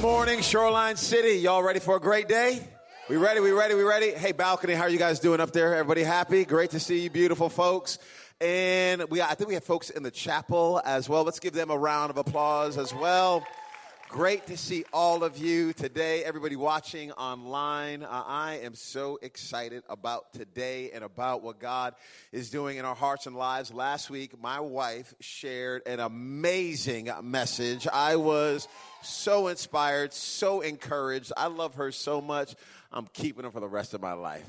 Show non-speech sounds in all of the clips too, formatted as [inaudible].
morning, Shoreline City. Y'all ready for a great day? We ready? We ready? We ready? Hey, balcony, how are you guys doing up there? Everybody happy? Great to see you, beautiful folks. And we, I think we have folks in the chapel as well. Let's give them a round of applause as well. Great to see all of you today, everybody watching online. Uh, I am so excited about today and about what God is doing in our hearts and lives. Last week, my wife shared an amazing message. I was so inspired, so encouraged. I love her so much. I'm keeping her for the rest of my life.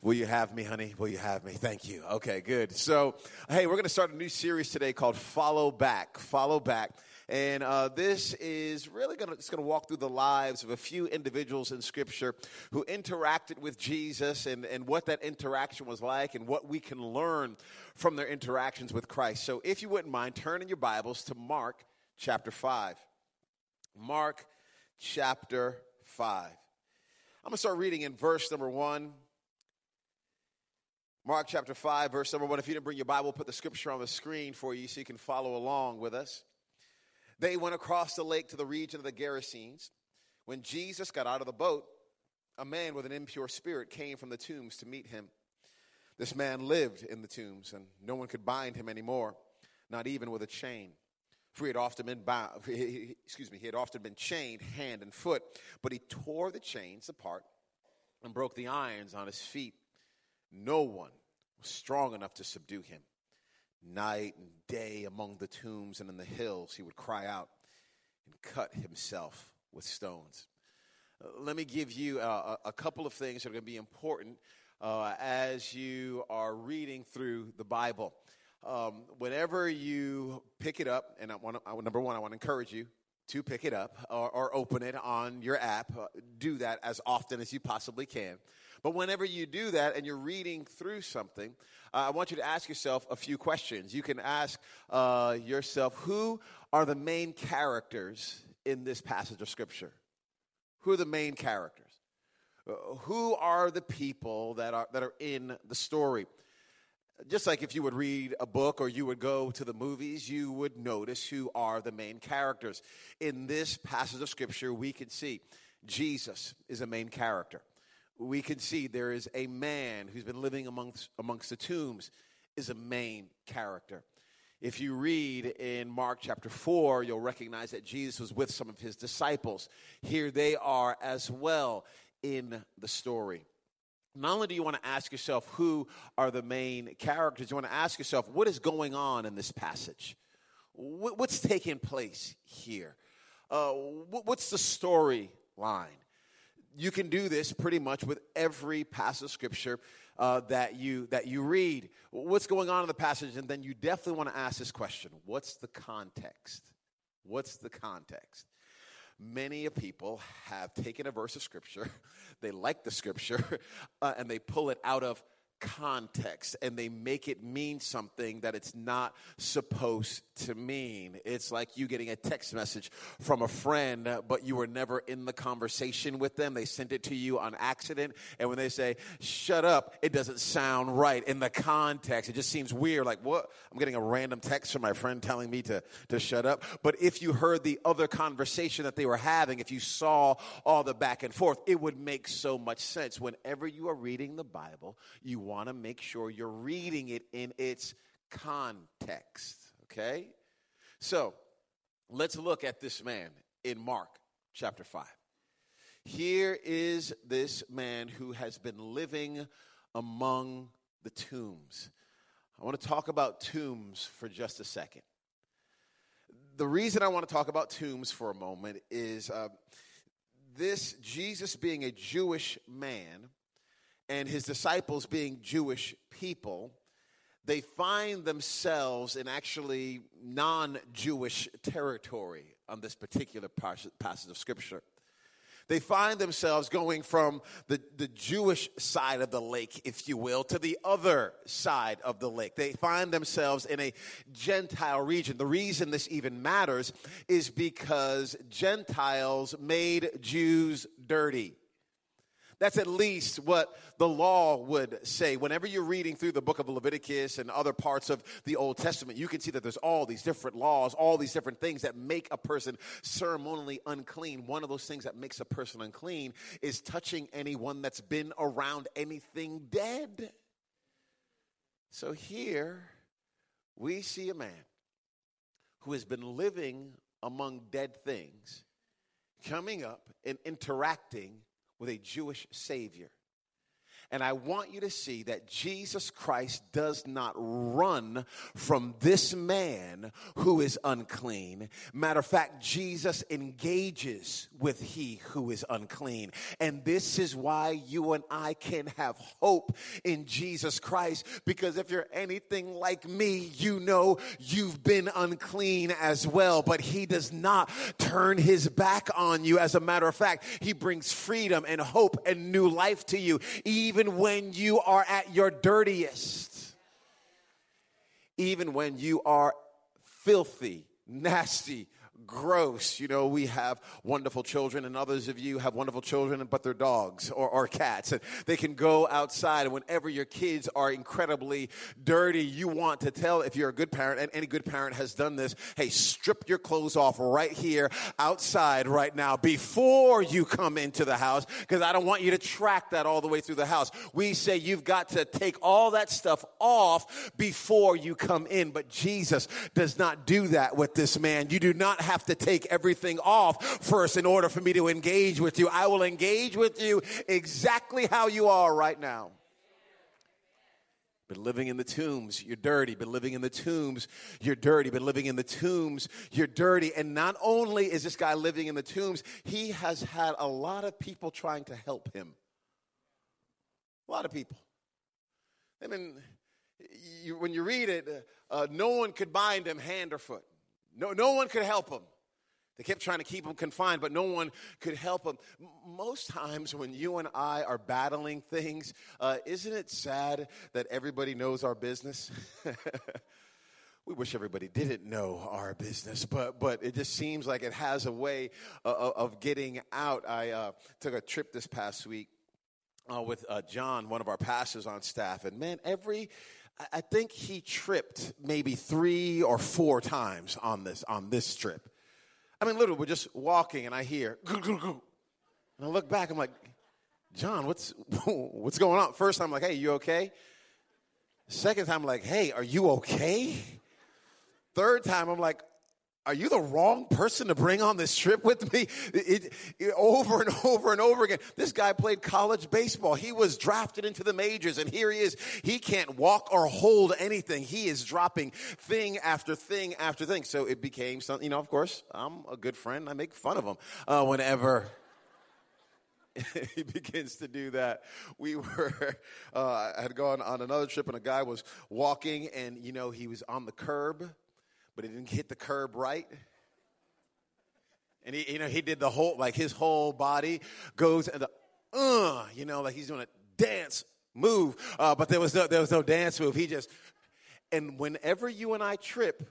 Will you have me, honey? Will you have me? Thank you. Okay, good. So, hey, we're going to start a new series today called Follow Back. Follow Back. And uh, this is really going to going to walk through the lives of a few individuals in Scripture who interacted with Jesus and, and what that interaction was like and what we can learn from their interactions with Christ. So if you wouldn't mind, turn in your Bibles to Mark chapter 5. Mark chapter 5. I'm going to start reading in verse number 1. Mark chapter 5, verse number 1. If you didn't bring your Bible, put the scripture on the screen for you so you can follow along with us. They went across the lake to the region of the Gerasenes. When Jesus got out of the boat, a man with an impure spirit came from the tombs to meet him. This man lived in the tombs, and no one could bind him anymore, not even with a chain. For he had often been bound, [laughs] excuse me, he had often been chained hand and foot, but he tore the chains apart and broke the irons on his feet. No one was strong enough to subdue him. Night and day among the tombs and in the hills, he would cry out and cut himself with stones. Uh, let me give you uh, a, a, couple of things that are going to be important uh, as you are reading through the Bible. Um, whenever you pick it up, and I want to, number one, I want to encourage you to pick it up or, or open it on your app. Uh, do that as often as you possibly can. But whenever you do that and you're reading through something, uh, I want you to ask yourself a few questions. You can ask uh, yourself, who are the main characters in this passage of Scripture? Who are the main characters? Uh, who are the people that are, that are in the story? Just like if you would read a book or you would go to the movies, you would notice who are the main characters. In this passage of Scripture, we can see Jesus is a main character we can see there is a man who's been living amongst, amongst the tombs is a main character. If you read in Mark chapter 4, you'll recognize that Jesus was with some of his disciples. Here they are as well in the story. Not only do you want to ask yourself who are the main characters, you want to ask yourself what is going on in this passage? What's taking place here? Uh, what's the storyline? you can do this pretty much with every passage of scripture uh, that you that you read. What's going on in the passage, and then you definitely want to ask this question: What's the context? What's the context? Many of people have taken a verse of scripture, [laughs] they like the scripture, [laughs] uh, and they pull it out of context and they make it mean something that it's not supposed to mean. It's like you getting a text message from a friend, but you were never in the conversation with them. They sent it to you on accident. And when they say, shut up, it doesn't sound right in the context. It just seems weird. Like, what? I'm getting a random text from my friend telling me to, to shut up. But if you heard the other conversation that they were having, if you saw all the back and forth, it would make so much sense. Whenever you are reading the Bible, you want to make sure you're reading it in its context. Okay? So, let's look at this man in Mark chapter 5. Here is this man who has been living among the tombs. I want to talk about tombs for just a second. The reason I want to talk about tombs for a moment is uh, this Jesus being a Jewish man and his disciples being Jewish people, they find themselves in actually non Jewish territory on this particular passage of Scripture. They find themselves going from the, the Jewish side of the lake, if you will, to the other side of the lake. They find themselves in a Gentile region. The reason this even matters is because Gentiles made Jews dirty. That's at least what the law would say. Whenever you're reading through the book of Leviticus and other parts of the Old Testament, you can see that there's all these different laws, all these different things that make a person ceremonially unclean. One of those things that makes a person unclean is touching anyone that's been around anything dead. So here we see a man who has been living among dead things coming up and interacting with a Jewish Savior. And I want you to see that Jesus Christ does not run from this man who is unclean. Matter of fact, Jesus engages with he who is unclean. And this is why you and I can have hope in Jesus Christ. Because if you're anything like me, you know you've been unclean as well. But he does not turn his back on you. As a matter of fact, he brings freedom and hope and new life to you. Even even when you are at your dirtiest, even when you are filthy, [laughs] nasty, gross. You know, we have wonderful children, and others of you have wonderful children, but they're dogs or, or cats. And they can go outside, and whenever your kids are incredibly dirty, you want to tell, if you're a good parent, and any good parent has done this, hey, strip your clothes off right here outside right now before you come into the house, because I don't want you to track that all the way through the house. We say you've got to take all that stuff off before you come in, but Jesus does not do that with this man. You do not have to take everything off first in order for me to engage with you. I will engage with you exactly how you are right now. Been living in the tombs, you're dirty. Been living in the tombs, you're dirty. Been living in the tombs, you're dirty. And not only is this guy living in the tombs, he has had a lot of people trying to help him. A lot of people. I mean, you, when you read it, uh, no one could bind him hand or foot. No, no one could help him. They kept trying to keep him confined, but no one could help him. Most times, when you and I are battling things, uh, isn't it sad that everybody knows our business? [laughs] we wish everybody didn't know our business, but but it just seems like it has a way uh, uh of getting out. I uh, took a trip this past week uh, with uh, John, one of our pastors on staff, and man, every I think he tripped maybe three or four times on this on this trip. I mean, literally, we're just walking, and I hear, and I look back. I'm like, John, what's [laughs] what's going on? First time, I'm like, hey, you okay? Second time, I'm like, hey, are you okay? Third time, I'm like, are you the wrong person to bring on this trip with me? It, it, over and over and over again. This guy played college baseball. He was drafted into the majors, and here he is. He can't walk or hold anything. He is dropping thing after thing after thing. So it became something, you know, of course, I'm a good friend. I make fun of him uh, whenever. [laughs] he begins to do that. We were, uh, I had gone on another trip, and a guy was walking, and you know, he was on the curb but he didn't hit the curb right. And he, you know, he did the whole, like his whole body goes and the, uh, you know, like he's doing a dance move. Uh, but there was no, there was no dance move. He just, and whenever you and I trip,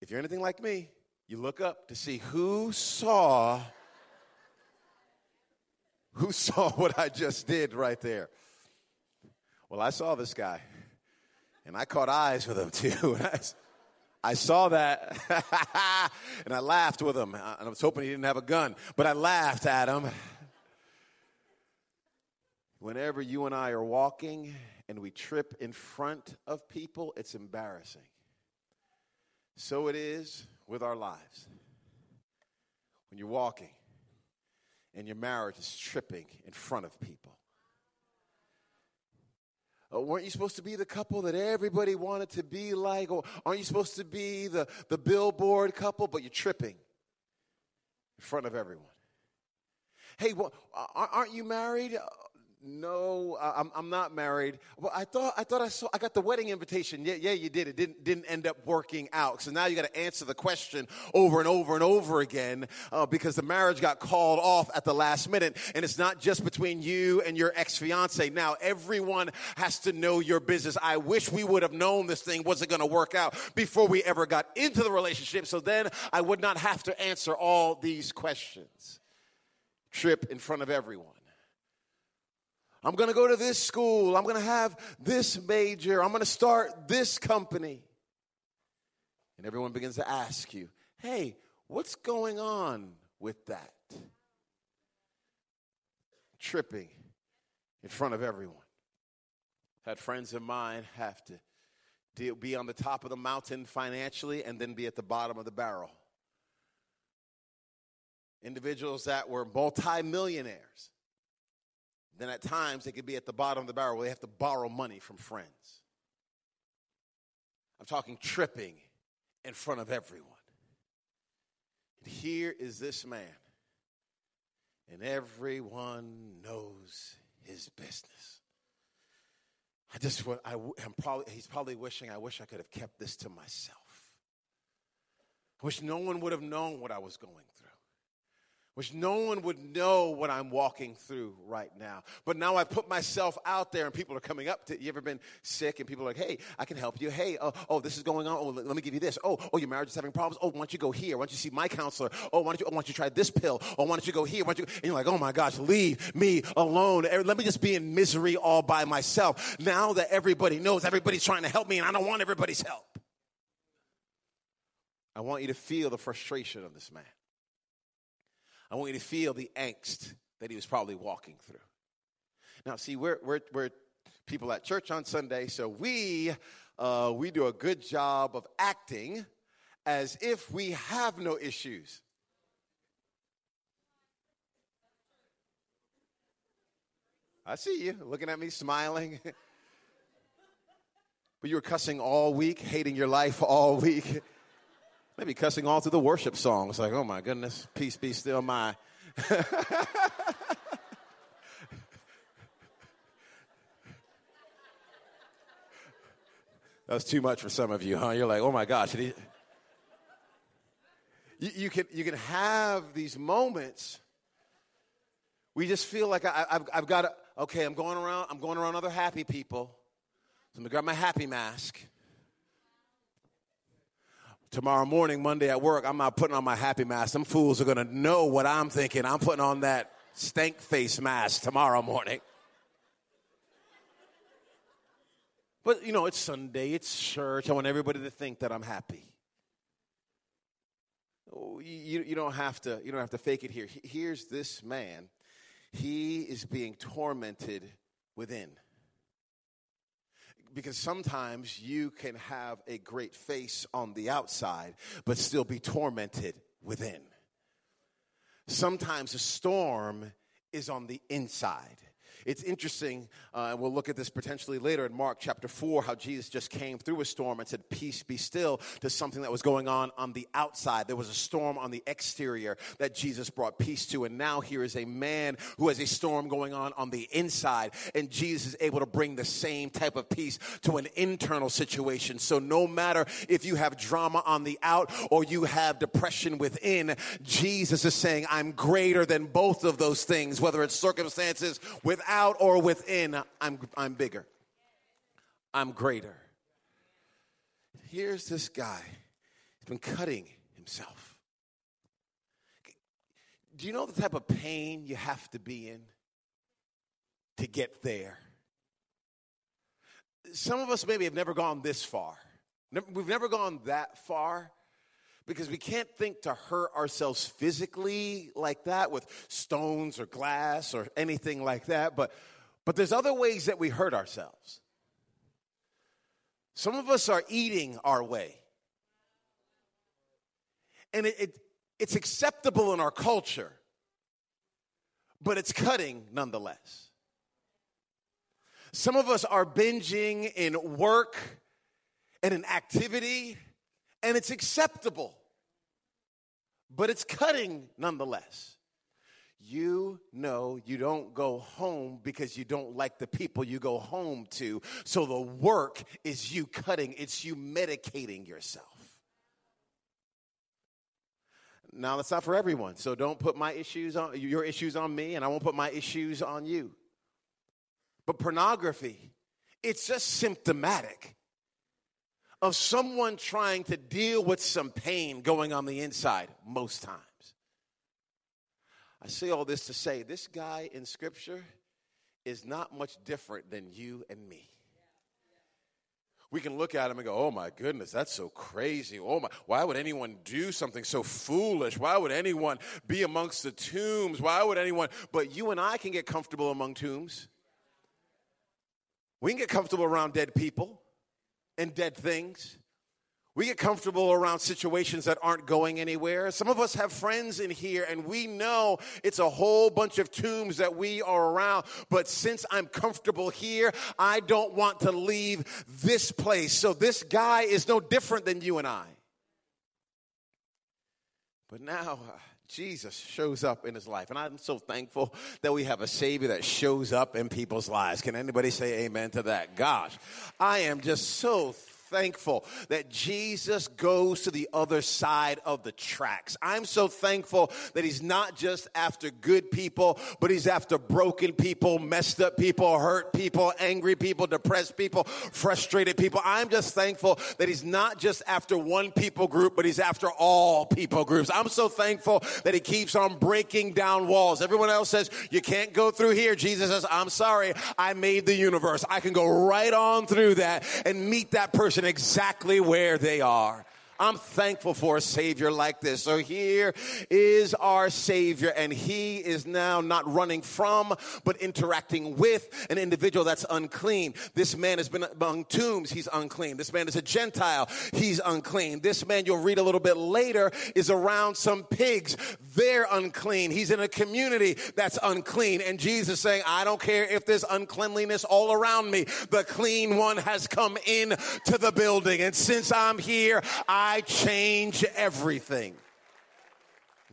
if you're anything like me, you look up to see who saw, who saw [laughs] what I just did right there. Well, I saw this guy, and I caught eyes with him [laughs] too. I saw that [laughs] and I laughed with him. Uh, and I was hoping he didn't have a gun, but I laughed at him. Whenever you and I are walking and we trip in front of people, it's embarrassing. So it is with our lives. When you're walking and your marriage is tripping in front of people, uh, weren't you supposed to be the couple that everybody wanted to be like? Or aren't you supposed to be the, the billboard couple, but you're tripping in front of everyone? Hey, well, aren't you married? No, I'm, I'm not married. Well, I thought I thought I saw I got the wedding invitation. Yeah, yeah, you did. It didn't didn't end up working out. So now you got to answer the question over and over and over again uh, because the marriage got called off at the last minute, and it's not just between you and your ex fiance. Now everyone has to know your business. I wish we would have known this thing wasn't going to work out before we ever got into the relationship. So then I would not have to answer all these questions. Trip in front of everyone. I'm going to go to this school. I'm going to have this major. I'm going to start this company. And everyone begins to ask you, hey, what's going on with that? Tripping in front of everyone. Had friends of mine have to deal, be on the top of the mountain financially and then be at the bottom of the barrel. Individuals that were multimillionaires. Then at times they could be at the bottom of the barrel where they have to borrow money from friends. I'm talking tripping in front of everyone. And here is this man, and everyone knows his business. I just, I, I'm probably, he's probably wishing, I wish I could have kept this to myself. I wish no one would have known what I was going through which no one would know what I'm walking through right now. But now I put myself out there and people are coming up to you ever been sick and people are like, hey, I can help you. Hey, oh, oh this is going on. Oh, let me give you this. Oh, oh, your marriage is having problems. Oh, why don't you go here? Why don't you see my counselor? Oh, why don't you, oh, why don't you try this pill? Oh, why don't you go here? Why don't you, and you're like, oh my gosh, leave me alone. Let me just be in misery all by myself. Now that everybody knows, everybody's trying to help me and I don't want everybody's help. I want you to feel the frustration of this man. I want you to feel the angst that he was probably walking through. Now, see, we're, we're, we're people at church on Sunday, so we, uh, we do a good job of acting as if we have no issues. I see you looking at me smiling. [laughs] but you were cussing all week, hating your life all week. Maybe cussing all through the worship songs. Like, oh my goodness, peace be still my. [laughs] that was too much for some of you, huh? You're like, oh my gosh. You, you, can, you can have these moments. We just feel like I, have I've got to, okay, I'm going around, I'm going around other happy people. So I'm going to grab my happy mask tomorrow morning, Monday at work, I'm not putting on my happy mask. Some fools are going to know what I'm thinking. I'm putting on that stank face mask tomorrow morning. But, you know, it's Sunday, it's church. I want everybody to think that I'm happy. Oh, you, you, don't have to, you don't have to fake it here. Here's this man. He is being tormented within because sometimes you can have a great face on the outside, but still be tormented within. Sometimes a storm is on the inside. It's interesting, uh, and we'll look at this potentially later in Mark chapter 4, how Jesus just came through a storm and said, Peace be still, to something that was going on on the outside. There was a storm on the exterior that Jesus brought peace to. And now here is a man who has a storm going on on the inside, and Jesus is able to bring the same type of peace to an internal situation. So no matter if you have drama on the out or you have depression within, Jesus is saying, I'm greater than both of those things, whether it's circumstances without without or within, I'm, I'm bigger. I'm greater. Here's this guy. He's been cutting himself. Do you know the type of pain you have to be in to get there? Some of us maybe have never gone this far. We've never gone that far because we can't think to hurt ourselves physically like that with stones or glass or anything like that, but, but there's other ways that we hurt ourselves. Some of us are eating our way. And it, it, it's acceptable in our culture, but it's cutting nonetheless. Some of us are binging in work and in activity and it's acceptable, but it's cutting nonetheless. You know you don't go home because you don't like the people you go home to. So the work is you cutting, it's you medicating yourself. Now that's not for everyone. So don't put my issues on your issues on me and I won't put my issues on you. But pornography, it's just symptomatic of someone trying to deal with some pain going on the inside most times. I say all this to say this guy in Scripture is not much different than you and me. We can look at him and go, oh my goodness, that's so crazy. Oh my, why would anyone do something so foolish? Why would anyone be amongst the tombs? Why would anyone? But you and I can get comfortable among tombs. We can get comfortable around dead people and dead things. We get comfortable around situations that aren't going anywhere. Some of us have friends in here and we know it's a whole bunch of tombs that we are around. But since I'm comfortable here, I don't want to leave this place. So this guy is no different than you and I. But now, uh, Jesus shows up in his life. And I'm so thankful that we have a Savior that shows up in people's lives. Can anybody say amen to that? Gosh, I am just so thankful that Jesus goes to the other side of the tracks. I'm so thankful that he's not just after good people, but he's after broken people, messed up people, hurt people, angry people, depressed people, frustrated people. I'm just thankful that he's not just after one people group, but he's after all people groups. I'm so thankful that he keeps on breaking down walls. Everyone else says, you can't go through here. Jesus says, I'm sorry. I made the universe. I can go right on through that and meet that person exactly where they are. I'm thankful for a Savior like this. So here is our Savior, and He is now not running from, but interacting with an individual that's unclean. This man has been among tombs, he's unclean. This man is a Gentile, he's unclean. This man, you'll read a little bit later, is around some pigs, they're unclean. He's in a community that's unclean. And Jesus saying, I don't care if there's uncleanliness all around me, the clean one has come in to the building. And since I'm here, I I change everything.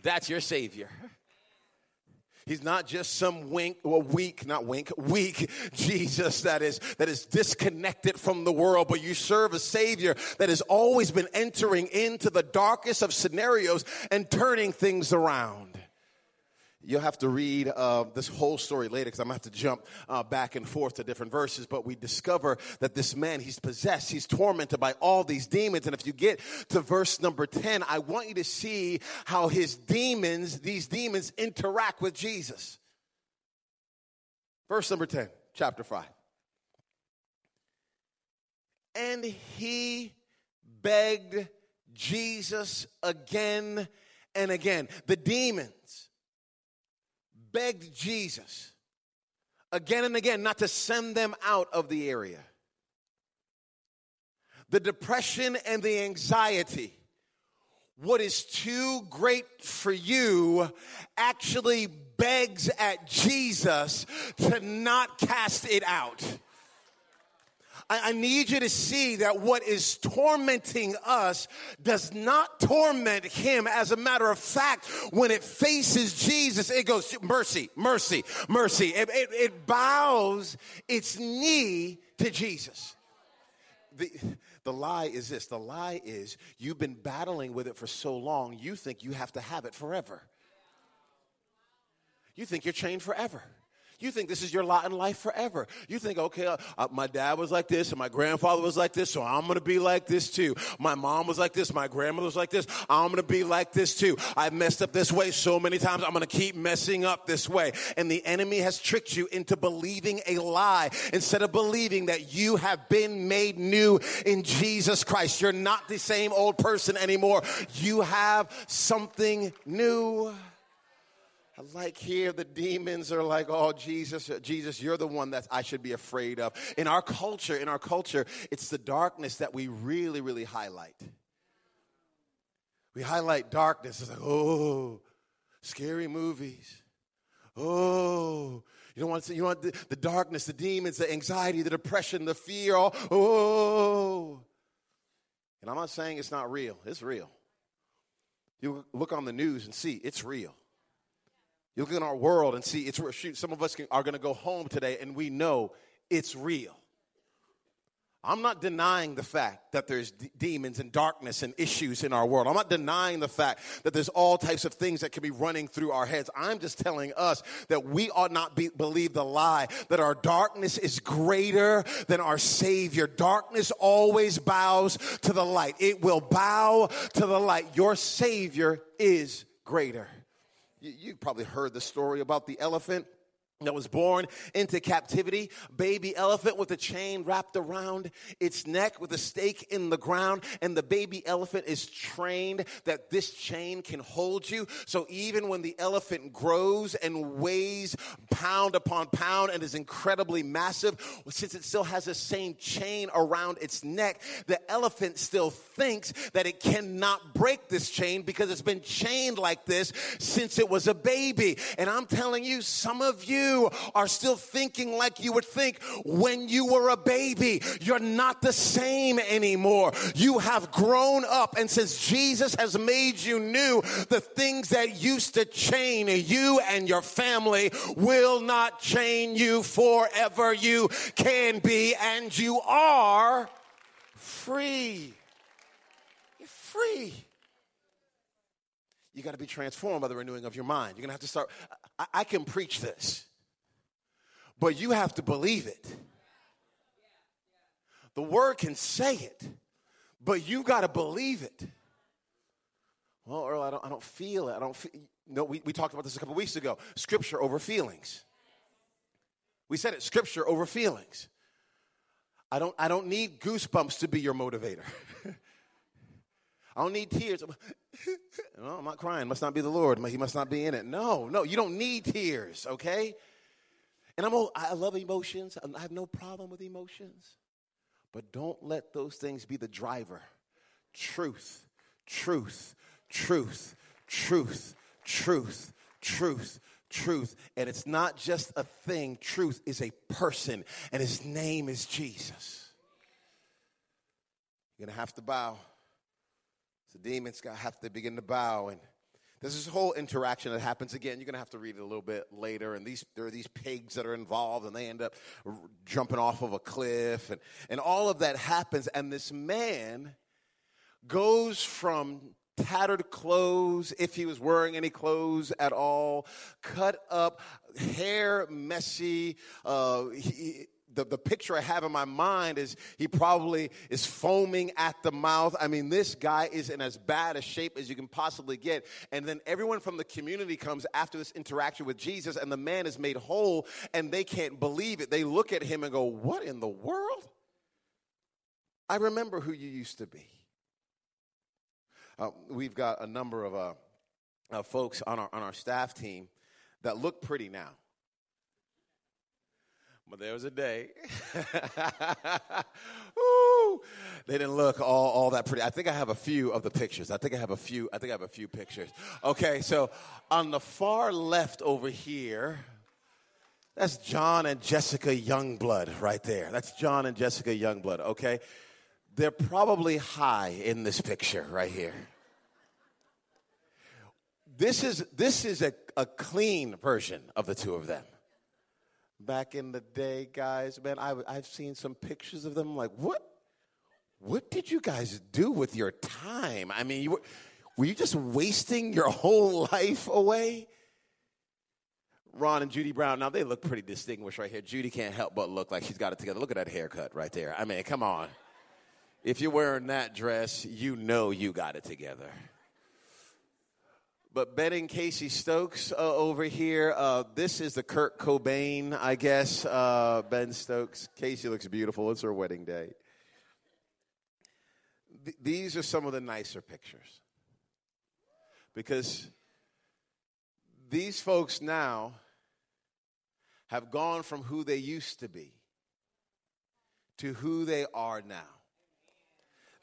That's your Savior. He's not just some wink or weak, not wink, weak Jesus that is that is disconnected from the world, but you serve a savior that has always been entering into the darkest of scenarios and turning things around. You'll have to read uh, this whole story later because I'm going to have to jump uh, back and forth to different verses. But we discover that this man, he's possessed, he's tormented by all these demons. And if you get to verse number 10, I want you to see how his demons, these demons, interact with Jesus. Verse number 10, chapter 5. And he begged Jesus again and again. The demons begged Jesus again and again not to send them out of the area. The depression and the anxiety, what is too great for you, actually begs at Jesus to not cast it out. I, I need you to see that what is tormenting us does not torment him. As a matter of fact, when it faces Jesus, it goes, mercy, mercy, mercy. It, it, it bows its knee to Jesus. The, the lie is this the lie is you've been battling with it for so long, you think you have to have it forever. You think you're chained forever. You think this is your lot in life forever. You think, okay, uh, uh, my dad was like this and my grandfather was like this, so I'm going to be like this too. My mom was like this, my grandmother was like this, I'm going to be like this too. I've messed up this way so many times, I'm going to keep messing up this way. And the enemy has tricked you into believing a lie instead of believing that you have been made new in Jesus Christ. You're not the same old person anymore. You have something new like here the demons are like oh jesus jesus you're the one that i should be afraid of. In our culture in our culture it's the darkness that we really really highlight. We highlight darkness. It's like oh scary movies. Oh you don't want to you want the, the darkness the demons the anxiety the depression the fear all, oh. And i'm not saying it's not real. It's real. You look on the news and see it's real you look in our world and see it's shoot, some of us can, are going to go home today and we know it's real. I'm not denying the fact that there's d- demons and darkness and issues in our world. I'm not denying the fact that there's all types of things that can be running through our heads. I'm just telling us that we ought not be, believe the lie that our darkness is greater than our Savior. Darkness always bows to the light. It will bow to the light. Your Savior is greater. You, probably heard the story about the elephant that was born into captivity, baby elephant with a chain wrapped around its neck with a stake in the ground. And the baby elephant is trained that this chain can hold you. So even when the elephant grows and weighs pound upon pound and is incredibly massive, since it still has the same chain around its neck, the elephant still thinks that it cannot break this chain because it's been chained like this since it was a baby. And I'm telling you, some of you you are still thinking like you would think when you were a baby. You're not the same anymore. You have grown up. And since Jesus has made you new, the things that used to chain you and your family will not chain you forever. You can be and you are free. You're free. You got to be transformed by the renewing of your mind. You're going to have to start. I, I can preach this but you have to believe it. The word can say it, but you've got to believe it. Well, Earl, I don't, I don't feel it. I don't feel. No, we, we talked about this a couple weeks ago. Scripture over feelings. We said it. Scripture over feelings. I don't. I don't need goosebumps to be your motivator. [laughs] I don't need tears. [laughs] no, I'm not crying. Must not be the Lord. He must not be in it. No, no, you don't need tears. Okay. And I'm I love emotions. I have no problem with emotions. But don't let those things be the driver. Truth, truth, truth, truth, truth, truth, truth. And it's not just a thing, truth is a person, and his name is Jesus. You're going to have to bow. The demons have to begin to bow and there's this whole interaction that happens again. You're going to have to read it a little bit later. And these, there are these pigs that are involved, and they end up jumping off of a cliff. And, and all of that happens. And this man goes from tattered clothes, if he was wearing any clothes at all, cut up, hair messy. Uh, he, the, the picture I have in my mind is he probably is foaming at the mouth. I mean, this guy is in as bad a shape as you can possibly get. And then everyone from the community comes after this interaction with Jesus, and the man is made whole, and they can't believe it. They look at him and go, What in the world? I remember who you used to be. Uh, we've got a number of uh, uh, folks on our, on our staff team that look pretty now. But there was a day. [laughs] Ooh, they didn't look all, all that pretty. I think I have a few of the pictures. I think I have a few. I think I have a few pictures. Okay, so on the far left over here, that's John and Jessica Youngblood right there. That's John and Jessica Youngblood, okay? They're probably high in this picture right here. This is, this is a, a clean version of the two of them back in the day, guys. Man, I, I've seen some pictures of them. like, what? What did you guys do with your time? I mean, you were, were you just wasting your [laughs] whole life away? Ron and Judy Brown, now they look pretty distinguished right here. Judy can't help but look like she's got it together. Look at that haircut right there. I mean, come on. If you're wearing that dress, you know you got it together. But Ben and Casey Stokes uh, over here, uh, this is the Kurt Cobain, I guess. Uh, ben Stokes. Casey looks beautiful. It's her wedding day. Th- these are some of the nicer pictures. Because these folks now have gone from who they used to be to who they are now.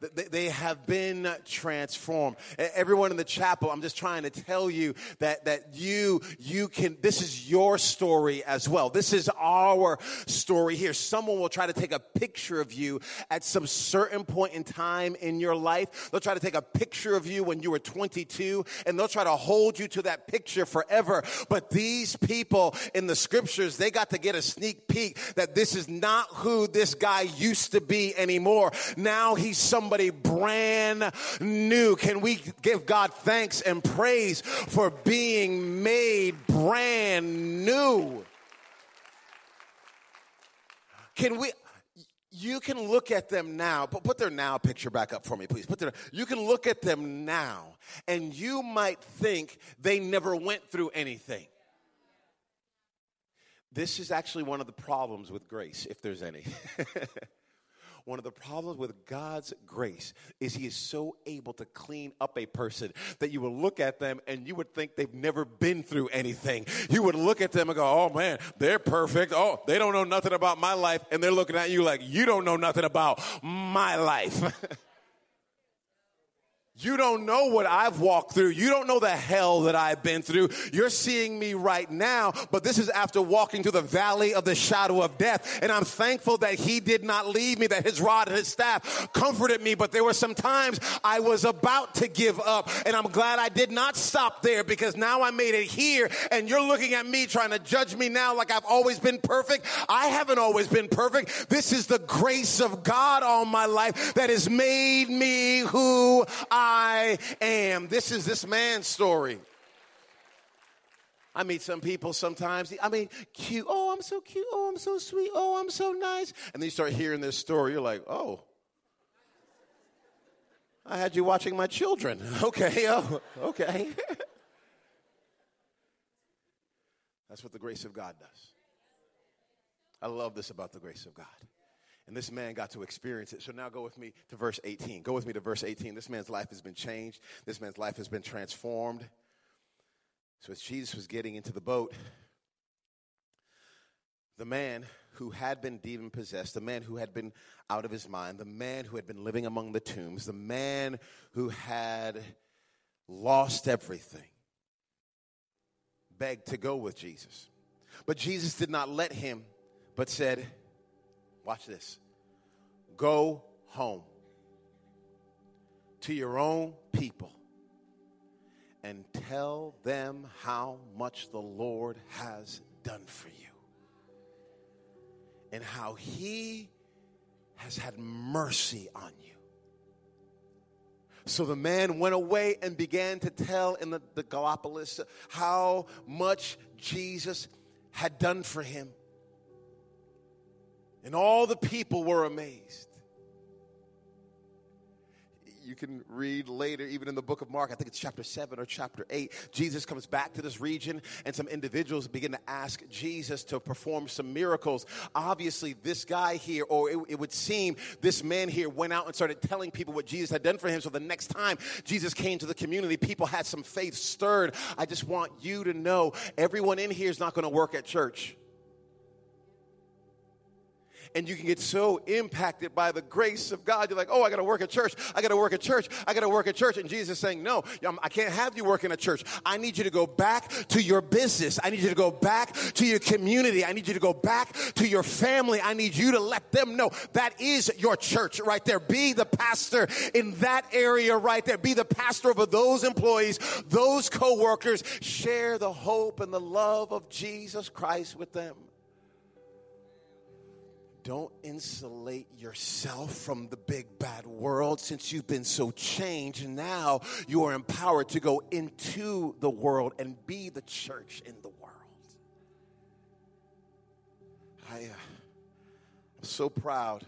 They have been transformed. Everyone in the chapel, I'm just trying to tell you that, that you, you can, this is your story as well. This is our story here. Someone will try to take a picture of you at some certain point in time in your life. They'll try to take a picture of you when you were 22 and they'll try to hold you to that picture forever. But these people in the scriptures, they got to get a sneak peek that this is not who this guy used to be anymore. Now he's someone somebody brand new. Can we give God thanks and praise for being made brand new? Can we? You can look at them now, but put their now picture back up for me, please. Put their, you can look at them now, and you might think they never went through anything This is actually one of the problems with grace, if there's any. [laughs] one of the problems with God's grace is He is so able to clean up a person that you will look at them and you would think they've never been through anything. You would look at them and go, oh man, they're perfect. Oh, they don't know nothing about my life. And they're looking at you like, you don't know nothing about my life. [laughs] You don't know what I've walked through. You don't know the hell that I've been through. You're seeing me right now, but this is after walking through the valley of the shadow of death. And I'm thankful that he did not leave me, that his rod and his staff comforted me. But there were some times I was about to give up. And I'm glad I did not stop there because now I made it here. And you're looking at me trying to judge me now like I've always been perfect. I haven't always been perfect. This is the grace of God on my life that has made me who I I am. This is this man's story. I meet some people sometimes. I mean, cute. Oh, I'm so cute. Oh, I'm so sweet. Oh, I'm so nice. And then you start hearing this story. You're like, oh, I had you watching my children. [laughs] Okay. Oh, okay. [laughs] That's what the grace of God does. I love this about the grace of God. And this man got to experience it. So now go with me to verse 18. Go with me to verse 18. This man's life has been changed, this man's life has been transformed. So as Jesus was getting into the boat, the man who had been demon possessed, the man who had been out of his mind, the man who had been living among the tombs, the man who had lost everything, begged to go with Jesus. But Jesus did not let him, but said, Watch this. Go home to your own people and tell them how much the Lord has done for you and how he has had mercy on you. So the man went away and began to tell in the, the Decapolis how much Jesus had done for him. And all the people were amazed. You can read later, even in the book of Mark, I think it's chapter 7 or chapter 8. Jesus comes back to this region, and some individuals begin to ask Jesus to perform some miracles. Obviously, this guy here, or it, it would seem this man here, went out and started telling people what Jesus had done for him. So the next time Jesus came to the community, people had some faith stirred. I just want you to know everyone in here is not going to work at church and you can get so impacted by the grace of God. You're like, oh, I got to work at church. I got to work at church. I got to work at church. And Jesus is saying, no, I can't have you working at church. I need you to go back to your business. I need you to go back to your community. I need you to go back to your family. I need you to let them know that is your church right there. Be the pastor in that area right there. Be the pastor over those employees, those coworkers. Share the hope and the love of Jesus Christ with them. Don't insulate yourself from the big bad world since you've been so changed. Now you are empowered to go into the world and be the church in the world. I, uh, I'm so proud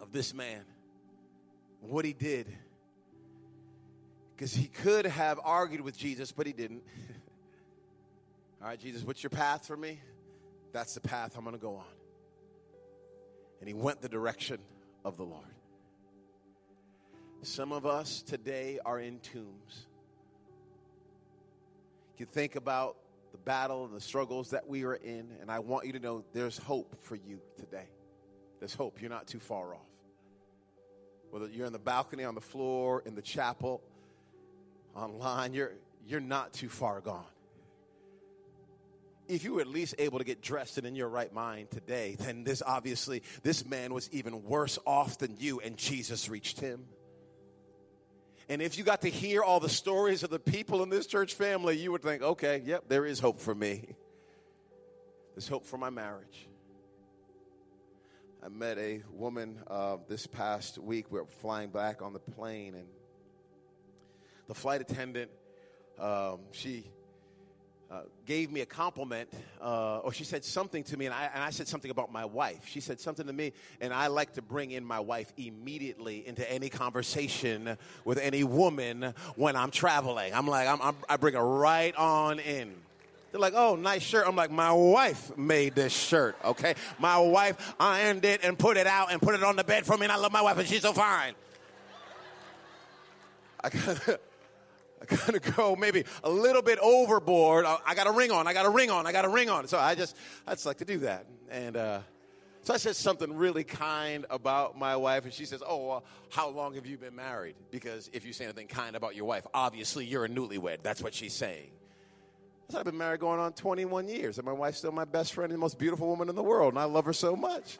of this man, what he did. Because he could have argued with Jesus, but he didn't. [laughs] All right, Jesus, what's your path for me? That's the path I'm going to go on and he went the direction of the Lord. Some of us today are in tombs. You think about the battle and the struggles that we are in, and I want you to know there's hope for you today. There's hope. You're not too far off. Whether you're in the balcony, on the floor, in the chapel, online, you're, you're not too far gone if you were at least able to get dressed and in your right mind today, then this obviously, this man was even worse off than you, and Jesus reached him. And if you got to hear all the stories of the people in this church family, you would think, okay, yep, there is hope for me. There's hope for my marriage. I met a woman uh, this past week. We were flying back on the plane, and the flight attendant, um, she uh, gave me a compliment, uh, or she said something to me, and I, and I said something about my wife. She said something to me, and I like to bring in my wife immediately into any conversation with any woman when I'm traveling. I'm like, I'm, I'm, I bring her right on in. They're like, oh, nice shirt. I'm like, my wife made this shirt, okay? My wife ironed it and put it out and put it on the bed for me, and I love my wife, and she's so fine. I gotta, [laughs] I gotta go maybe a little bit overboard. I, I got a ring on, I got a ring on, I got a ring on. So I just, I just like to do that. And uh, so I said something really kind about my wife, and she says, oh, well, how long have you been married? Because if you say anything kind about your wife, obviously you're a newlywed. That's what she's saying. I said, I've been married going on 21 years, and my wife's still my best friend and the most beautiful woman in the world, and I love her so much.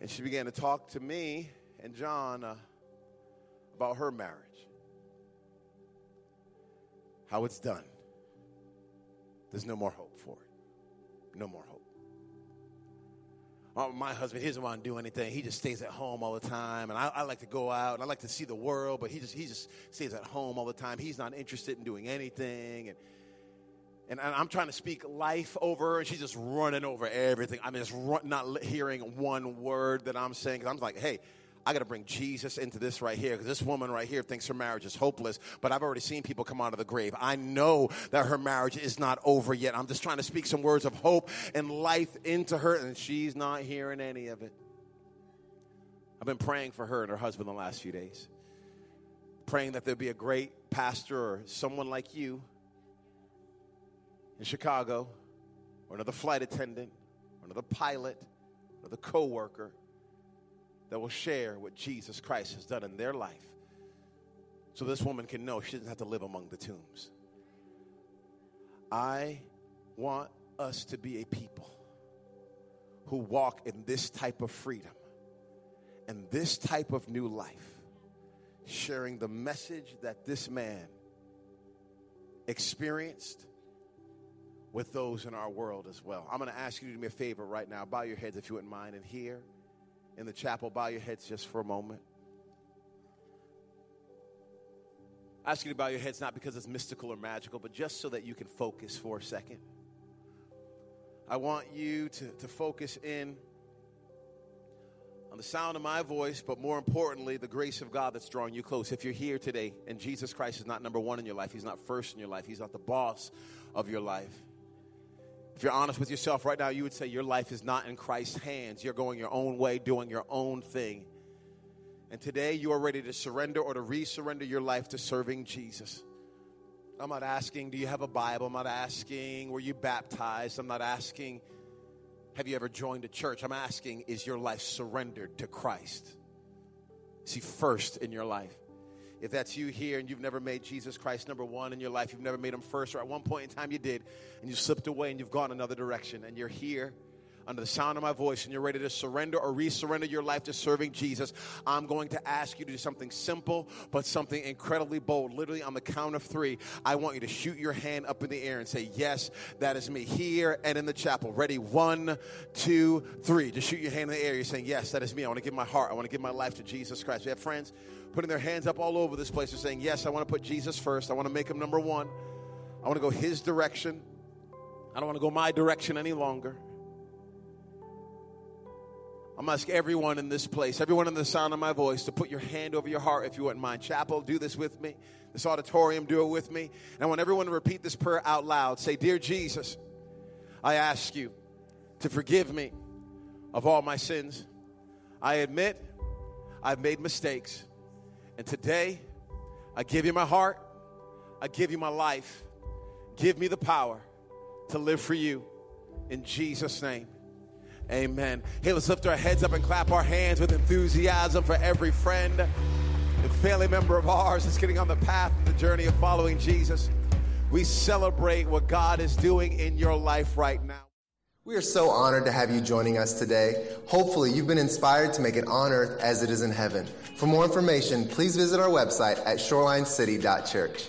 And she began to talk to me and John uh, about her marriage, how it's done. There's no more hope for it. No more hope. Oh, my husband, he doesn't want to do anything. He just stays at home all the time. And I, I, like to go out and I like to see the world, but he just, he just stays at home all the time. He's not interested in doing anything. And, and, I'm trying to speak life over her, and she's just running over everything. I'm just run, not hearing one word that I'm saying. Cause I'm like, hey, I got to bring Jesus into this right here because this woman right here thinks her marriage is hopeless, but I've already seen people come out of the grave. I know that her marriage is not over yet. I'm just trying to speak some words of hope and life into her, and she's not hearing any of it. I've been praying for her and her husband the last few days, praying that there'll be a great pastor or someone like you in Chicago, or another flight attendant, or another pilot, or the coworker that will share what Jesus Christ has done in their life so this woman can know she doesn't have to live among the tombs. I want us to be a people who walk in this type of freedom and this type of new life, sharing the message that this man experienced with those in our world as well. I'm going to ask you to do me a favor right now. Bow your heads if you wouldn't mind and hear in the chapel, bow your heads just for a moment. I ask you to bow your heads not because it's mystical or magical, but just so that you can focus for a second. I want you to, to focus in on the sound of my voice, but more importantly, the grace of God that's drawing you close. If you're here today and Jesus Christ is not number one in your life, He's not first in your life, He's not the boss of your life. If you're honest with yourself right now, you would say your life is not in Christ's hands. You're going your own way, doing your own thing. And today you are ready to surrender or to resurrender your life to serving Jesus. I'm not asking, do you have a Bible? I'm not asking, were you baptized? I'm not asking, have you ever joined a church? I'm asking, is your life surrendered to Christ? Is He first in your life? If that's you here and you've never made Jesus Christ number one in your life, you've never made him first, or at one point in time you did, and you slipped away and you've gone another direction, and you're here under the sound of my voice and you're ready to surrender or resurrender your life to serving Jesus, I'm going to ask you to do something simple but something incredibly bold. Literally, on the count of three, I want you to shoot your hand up in the air and say, Yes, that is me here and in the chapel. Ready? One, two, three. Just shoot your hand in the air. You're saying, Yes, that is me. I want to give my heart, I want to give my life to Jesus Christ. We have friends putting their hands up all over this place. They're saying, Yes, I want to put Jesus first. I want to make him number one. I want to go his direction. I don't want to go my direction any longer. I'm asking everyone in this place, everyone in the sound of my voice, to put your hand over your heart if you wouldn't mind. Chapel, do this with me. This auditorium, do it with me. And I want everyone to repeat this prayer out loud. Say, Dear Jesus, I ask you to forgive me of all my sins. I admit I've made mistakes. And today, I give you my heart, I give you my life. Give me the power to live for you. In Jesus' name. Amen. Hey, let's lift our heads up and clap our hands with enthusiasm for every friend and family member of ours that's getting on the path, of the journey of following Jesus. We celebrate what God is doing in your life right now. We are so honored to have you joining us today. Hopefully, you've been inspired to make it on earth as it is in heaven. For more information, please visit our website at shorelinecity.church.